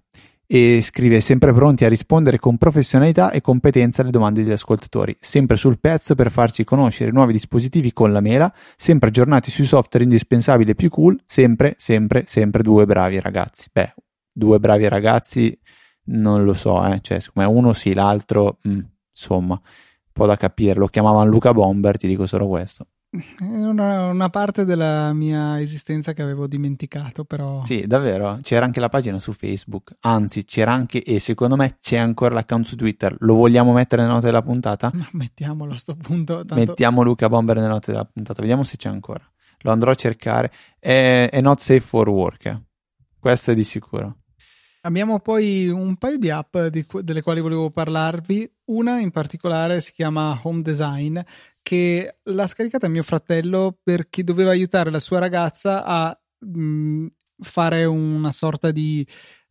e scrive sempre pronti a rispondere con professionalità e competenza alle domande degli ascoltatori, sempre sul pezzo per farci conoscere nuovi dispositivi con la mela, sempre aggiornati sui software indispensabili e più cool, sempre, sempre, sempre due bravi ragazzi. Beh, due bravi ragazzi non lo so, eh. cioè, siccome uno sì, l'altro, mh, mm, insomma, un po' da capire. Lo chiamavano Luca Bomber, ti dico solo questo. È una, una, parte della mia esistenza che avevo dimenticato, però. Sì, davvero. C'era anche la pagina su Facebook. Anzi, c'era anche, e secondo me c'è ancora l'account su Twitter. Lo vogliamo mettere nelle note della puntata? Ma mettiamolo a sto punto. Tanto... Mettiamo Luca Bomber nelle note della puntata. Vediamo se c'è ancora. Lo andrò a cercare. È, è not safe for work. Eh. Questo è di sicuro. Abbiamo poi un paio di app di, delle quali volevo parlarvi. Una in particolare si chiama Home Design, che l'ha scaricata mio fratello perché doveva aiutare la sua ragazza a mh, mm, fare una sorta di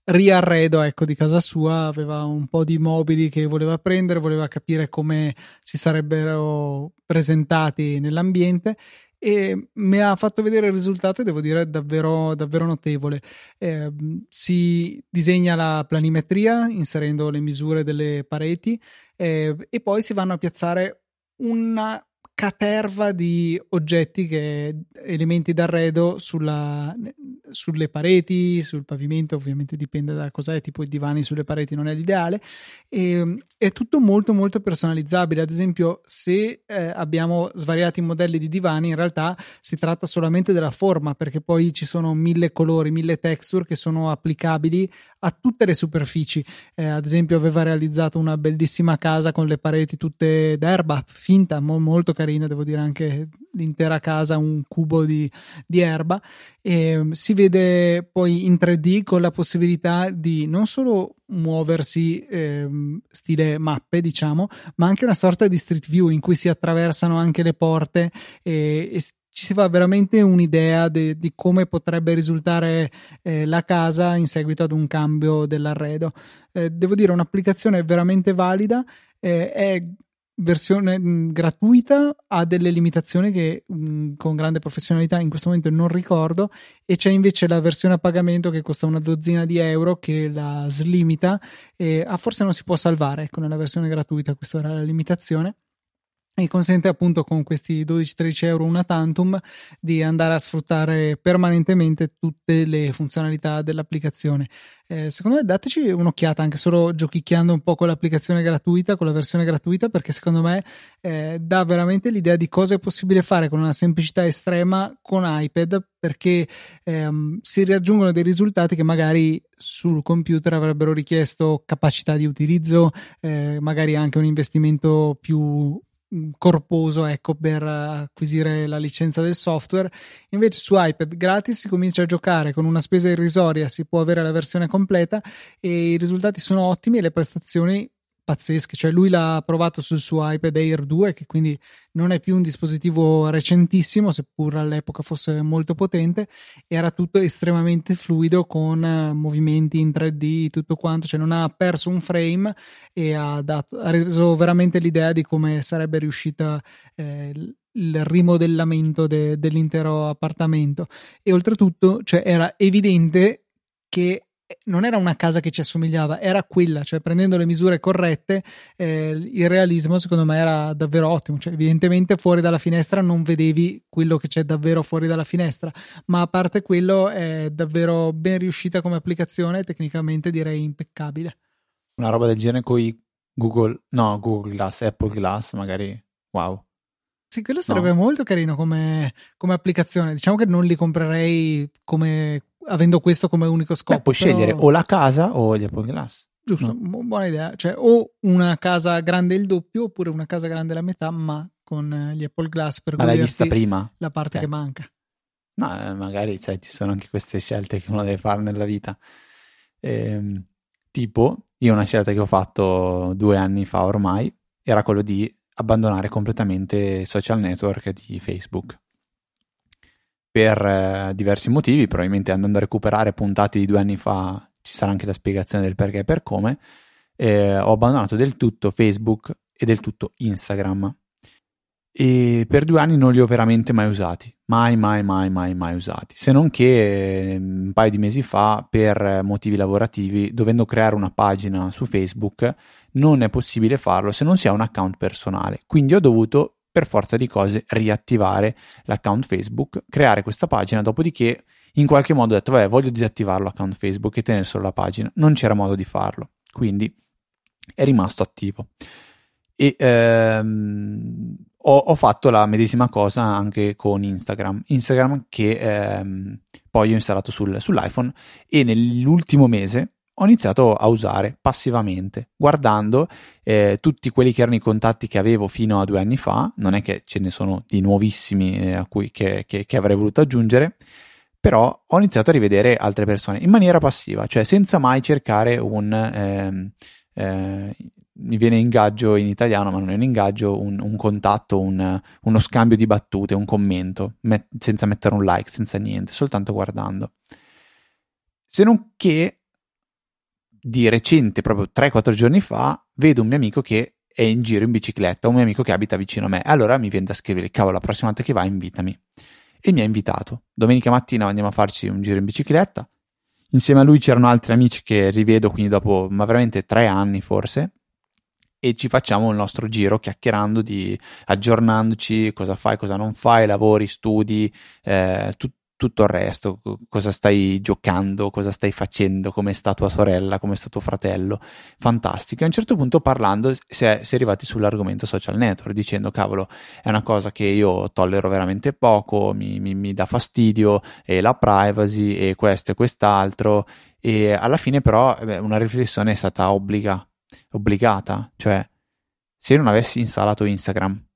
riarredo ecco, di casa sua. Aveva un po' di mobili che voleva prendere, voleva capire come si sarebbero presentati nell'ambiente e mi ha fatto vedere il risultato e devo dire davvero, davvero notevole. Eh, si disegna la planimetria inserendo le misure delle pareti eh, e poi si vanno a piazzare una caterva di oggetti che elementi d'arredo sulla, sulle pareti, sul pavimento, ovviamente dipende da cos'è, tipo i divani sulle pareti non è l'ideale, e, è tutto molto molto personalizzabile, ad esempio se eh, abbiamo svariati modelli di divani in realtà si tratta solamente della forma perché poi ci sono mille colori, mille texture che sono applicabili a tutte le superfici, eh, ad esempio aveva realizzato una bellissima casa con le pareti tutte d'erba, finta, mo- molto carina carina, devo dire anche l'intera casa un cubo di, di erba e mm, si vede poi in 3D con la possibilità di non solo muoversi eh, stile mappe diciamo ma anche una sorta di street view in cui si attraversano anche le porte e, e ci si fa veramente un'idea de, di come potrebbe risultare eh, la casa in seguito ad un cambio dell'arredo. Eh, devo dire, un'applicazione veramente valida. Eh, è versione gratuita ha delle limitazioni che con grande professionalità in questo momento non ricordo e c'è invece la versione a pagamento che costa una dozzina di euro che la slimita e ah, forse non si può salvare ecco nella versione gratuita questa era la limitazione e consente appunto con questi 12-13 euro una tantum di andare a sfruttare permanentemente tutte le funzionalità dell'applicazione. Eh, secondo me dateci un'occhiata anche solo giochicchiando un po' con l'applicazione gratuita, con la versione gratuita, perché secondo me eh, dà veramente l'idea di cosa è possibile fare con una semplicità estrema con iPad, perché ehm, si raggiungono dei risultati che magari sul computer avrebbero richiesto capacità di utilizzo, eh, magari anche un investimento più corposo ecco per acquisire la licenza del software. Invece su iPad gratis si comincia a giocare con una spesa irrisoria si può avere la versione completa e i risultati sono ottimi e le prestazioni pazzesche, cioè lui l'ha provato sul suo iPad Air 2 che quindi non è più un dispositivo recentissimo seppur all'epoca fosse molto potente era tutto estremamente fluido con eh, movimenti in 3D tutto quanto, cioè non ha perso un frame e ha, dato, ha reso veramente l'idea di come sarebbe riuscita eh, il rimodellamento de, dell'intero appartamento. E oltretutto cioè, era evidente che non era una casa che ci assomigliava, era quella, cioè prendendo le misure corrette, eh, il realismo secondo me era davvero ottimo, cioè evidentemente fuori dalla finestra non vedevi quello che c'è davvero fuori dalla finestra, ma a parte quello è davvero ben riuscita come applicazione, tecnicamente direi impeccabile. Una roba del genere con i Google, no, Google Glass, Apple Glass, magari, wow. Sì, quello sarebbe no. molto carino come, come, applicazione. Diciamo che non li comprerei come avendo questo come unico scopo. Beh, puoi però... scegliere o la casa o gli Apple Glass. Giusto, no. buona idea. Cioè, o una casa grande il doppio oppure una casa grande la metà, ma con gli Apple Glass per ma l'hai vista prima? la parte okay. che manca. No, eh, magari sai, ci sono anche queste scelte che uno deve fare nella vita. Ehm, tipo, io una scelta che ho fatto due anni fa ormai era quello di abbandonare completamente social network di Facebook per eh, diversi motivi, probabilmente andando a recuperare puntate di due anni fa ci sarà anche la spiegazione del perché e per come, eh, ho abbandonato del tutto Facebook e del tutto Instagram. E per due anni non li ho veramente mai usati, mai, mai, mai, mai, mai usati. Se non che eh, un paio di mesi fa, per motivi lavorativi, dovendo creare una pagina su Facebook, non è possibile farlo se non si ha un account personale. Quindi ho dovuto per forza di cose riattivare l'account Facebook, creare questa pagina, dopodiché in qualche modo ho detto, vabbè, voglio disattivare l'account Facebook e tenere solo la pagina. Non c'era modo di farlo, quindi è rimasto attivo. E ehm, ho, ho, fatto la medesima cosa anche con Instagram. Instagram che ehm, poi ho installato sul, sull'iPhone e nell'ultimo mese ho iniziato a usare passivamente, guardando eh, tutti quelli che erano i contatti che avevo fino a due anni fa, non è che ce ne sono di nuovissimi eh, a cui che, che, che, avrei voluto aggiungere, però ho iniziato a rivedere altre persone in maniera passiva, cioè senza mai cercare un... Eh, eh, mi viene ingaggio in italiano, ma non è un ingaggio, un, un contatto, un, uno scambio di battute, un commento, met- senza mettere un like, senza niente, soltanto guardando. Se non che di recente, proprio 3-4 giorni fa, vedo un mio amico che è in giro in bicicletta, un mio amico che abita vicino a me. Allora mi viene da scrivere, cavolo, la prossima volta che vai invitami. E mi ha invitato. Domenica mattina andiamo a farci un giro in bicicletta. Insieme a lui c'erano altri amici che rivedo, quindi dopo, ma veramente tre anni forse. E ci facciamo il nostro giro chiacchierando, di, aggiornandoci, cosa fai, cosa non fai, lavori, studi, eh, tut, tutto il resto, cosa stai giocando, cosa stai facendo, come sta tua sorella, come sta tuo fratello, fantastico. E a un certo punto parlando si è, si è, arrivati sull'argomento social network, dicendo cavolo è una cosa che io tollero veramente poco, mi, mi, mi dà fastidio, e la privacy e questo e quest'altro, e alla fine però beh, una riflessione è stata obbliga, obbligata, cioè se non avessi installato Instagram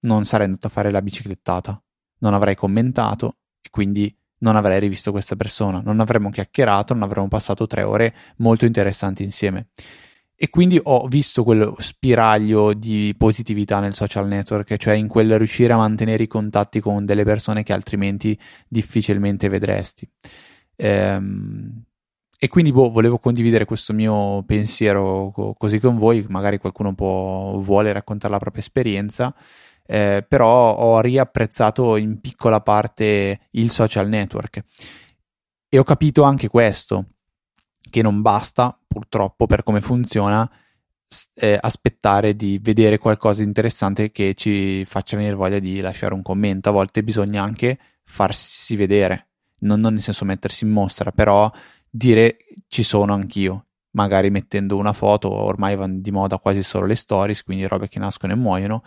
non sarei andato a fare la biciclettata, non avrei commentato, quindi non avrei rivisto questa persona, non avremmo chiacchierato, non avremmo passato tre ore molto interessanti insieme. E quindi ho visto quello spiraglio di positività nel social network, cioè in quel riuscire a mantenere i contatti con delle persone che altrimenti difficilmente vedresti. Ehm, e quindi boh, volevo condividere questo mio pensiero co- così con voi, magari qualcuno può, vuole raccontare la propria esperienza eh, però ho riapprezzato in piccola parte il social network e ho capito anche questo, che non basta purtroppo per come funziona eh, aspettare di vedere qualcosa di interessante che ci faccia venire voglia di lasciare un commento. A volte bisogna anche farsi vedere, non, non nel senso mettersi in mostra, però dire ci sono anch'io. Magari mettendo una foto, ormai vanno di moda quasi solo le stories, quindi robe che nascono e muoiono,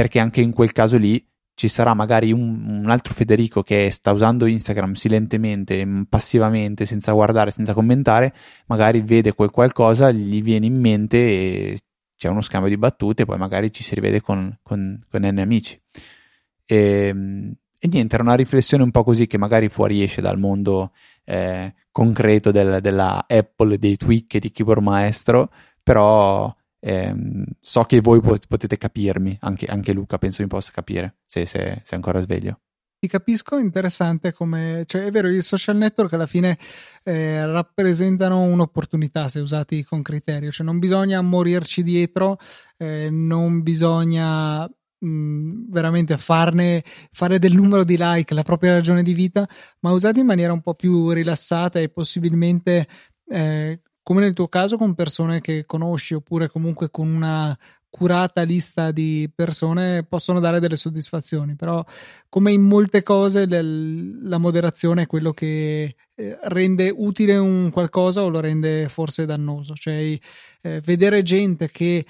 perché anche in quel caso lì ci sarà magari un, un, altro Federico che sta usando Instagram silentemente, passivamente, senza guardare, senza commentare, magari vede quel qualcosa, gli viene in mente e c'è uno scambio di battute, poi magari ci si rivede con, con, con N amici. E, ehm, e, niente, era una riflessione un po' così che magari fuoriesce dal mondo eh, concreto del, della Apple, dei tweak e di keyboard maestro, però eh, so che voi potete capirmi, anche, anche, Luca penso mi possa capire se, se, se è ancora sveglio. Ti capisco, interessante come, cioè è vero, i social network alla fine eh, rappresentano un'opportunità se usati con criterio, cioè non bisogna morirci dietro, eh, non bisogna mh, veramente farne, fare del numero di like la propria ragione di vita, ma usati in maniera un po' più rilassata e possibilmente eh, come nel tuo caso con persone che conosci oppure comunque con una curata lista di persone possono dare delle soddisfazioni, però come in molte cose la moderazione è quello che eh, rende utile un qualcosa o lo rende forse dannoso, cioè eh, vedere gente che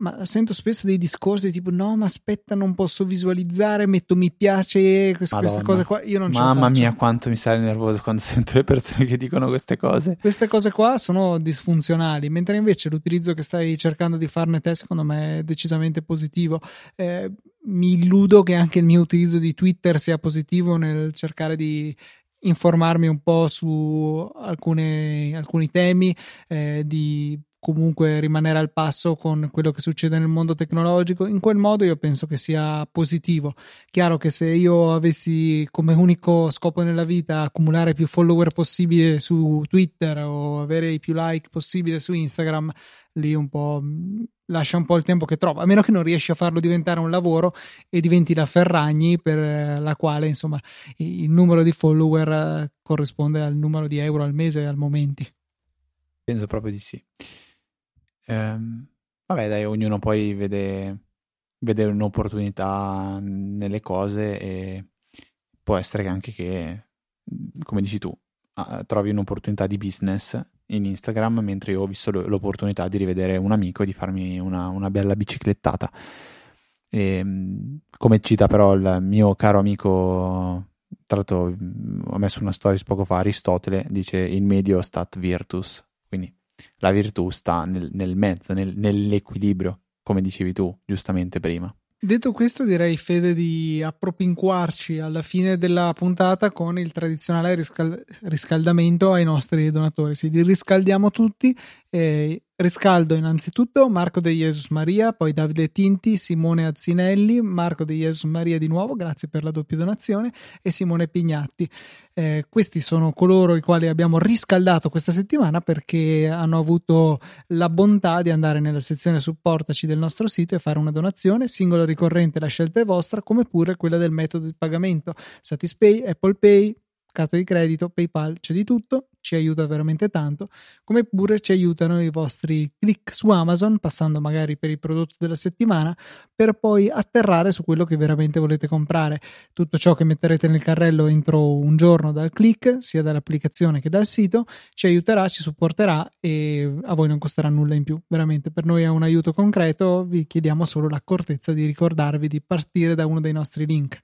ma sento spesso dei discorsi tipo no ma aspetta non posso visualizzare metto mi piace queste, queste cose qua io non ce mamma mia quanto mi sale nervoso quando sento le persone che dicono queste cose. Queste cose qua sono disfunzionali mentre invece l'utilizzo che stai cercando di farne te secondo me è decisamente positivo. Eh, mi illudo che anche il mio utilizzo di Twitter sia positivo nel cercare di informarmi un po' su alcune, alcuni temi, eh, di comunque rimanere al passo con quello che succede nel mondo tecnologico. In quel modo io penso che sia positivo. Chiaro che se io avessi come unico scopo nella vita accumulare più follower possibile su Twitter o avere i più like possibile su Instagram, lì un po' lascia un po' il tempo che trova, a meno che non riesci a farlo diventare un lavoro e diventi la Ferragni per la quale insomma il numero di follower corrisponde al numero di euro al mese al momento. Penso proprio di sì. Ehm, vabbè, dai, ognuno poi vede, vede un'opportunità nelle cose e può essere anche che, come dici tu, trovi un'opportunità di business in Instagram, mentre io ho visto l'opportunità di rivedere un amico e di farmi una, una bella biciclettata. E, ehm, come cita però il mio caro amico, tra l'altro ho messo una storia poco fa, Aristotele, dice in medio stat virtus, la virtù sta nel, nel mezzo, nel, nell'equilibrio, come dicevi tu giustamente prima. Detto questo, direi Fede di appropinquarci alla fine della puntata con il tradizionale riscal- riscaldamento ai nostri donatori. Sì, li riscaldiamo tutti e Riscaldo innanzitutto Marco De Jesus Maria, poi Davide Tinti, Simone Azzinelli, Marco De Jesus Maria di nuovo, grazie per la doppia donazione, e Simone Pignatti. Eh, questi sono coloro i quali abbiamo riscaldato questa settimana perché hanno avuto la bontà di andare nella sezione supportaci del nostro sito e fare una donazione, singolo ricorrente la scelta è vostra, come pure quella del metodo di pagamento Satispay, Apple Pay, carta di credito, PayPal, c'è di tutto, ci aiuta veramente tanto, come pure ci aiutano i vostri click su Amazon, passando magari per il prodotto della settimana, per poi atterrare su quello che veramente volete comprare. Tutto ciò che metterete nel carrello entro un giorno dal click, sia dall'applicazione che dal sito, ci aiuterà, ci supporterà e a voi non costerà nulla in più. Veramente per noi è un aiuto concreto, vi chiediamo solo l'accortezza di ricordarvi di partire da uno dei nostri link.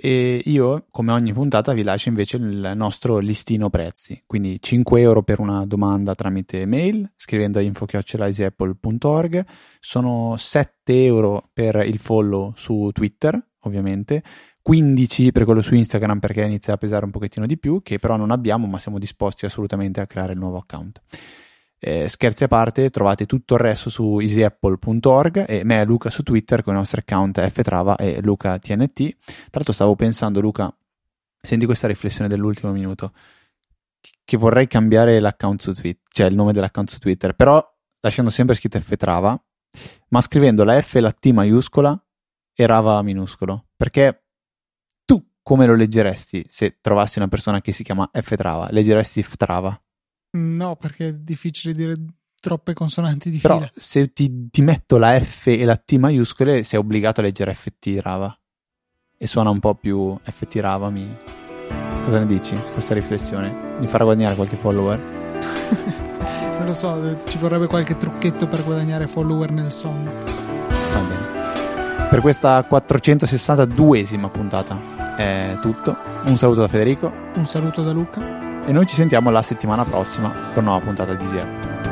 E io, come ogni puntata, vi lascio invece il nostro listino prezzi. Quindi 5 euro per una domanda tramite mail, scrivendo a info.apple.org. Sono 7 euro per il follow su Twitter, ovviamente. 15 per quello su Instagram perché inizia a pesare un pochettino di più, che però non abbiamo, ma siamo disposti assolutamente a creare il nuovo account. Eh, scherzi a parte, trovate tutto il resto su easyapple.org e me e Luca su Twitter con i nostri account ftrava e lucatnt. Tra l'altro stavo pensando, Luca, senti questa riflessione dell'ultimo minuto, che vorrei cambiare l'account su Twitter, cioè il nome dell'account su Twitter, però lasciando sempre scritto ftrava, ma scrivendo la F e la T maiuscola e Rava minuscolo, perché tu come lo leggeresti se trovassi una persona che si chiama F Trava? Leggeresti Ftrava? No, perché è difficile dire troppe consonanti di Però fila. se ti, ti metto la F e la T maiuscole, sei obbligato a leggere FT Rava. E suona un po' più FT Rava. Mi... Cosa ne dici? Questa riflessione? Mi farà guadagnare qualche follower? Non lo so, ci vorrebbe qualche trucchetto per guadagnare follower nel sonno. Va bene. Per questa 462esima puntata è tutto. Un saluto da Federico Un saluto da Luca. E noi ci sentiamo la settimana prossima con una nuova puntata di Zero.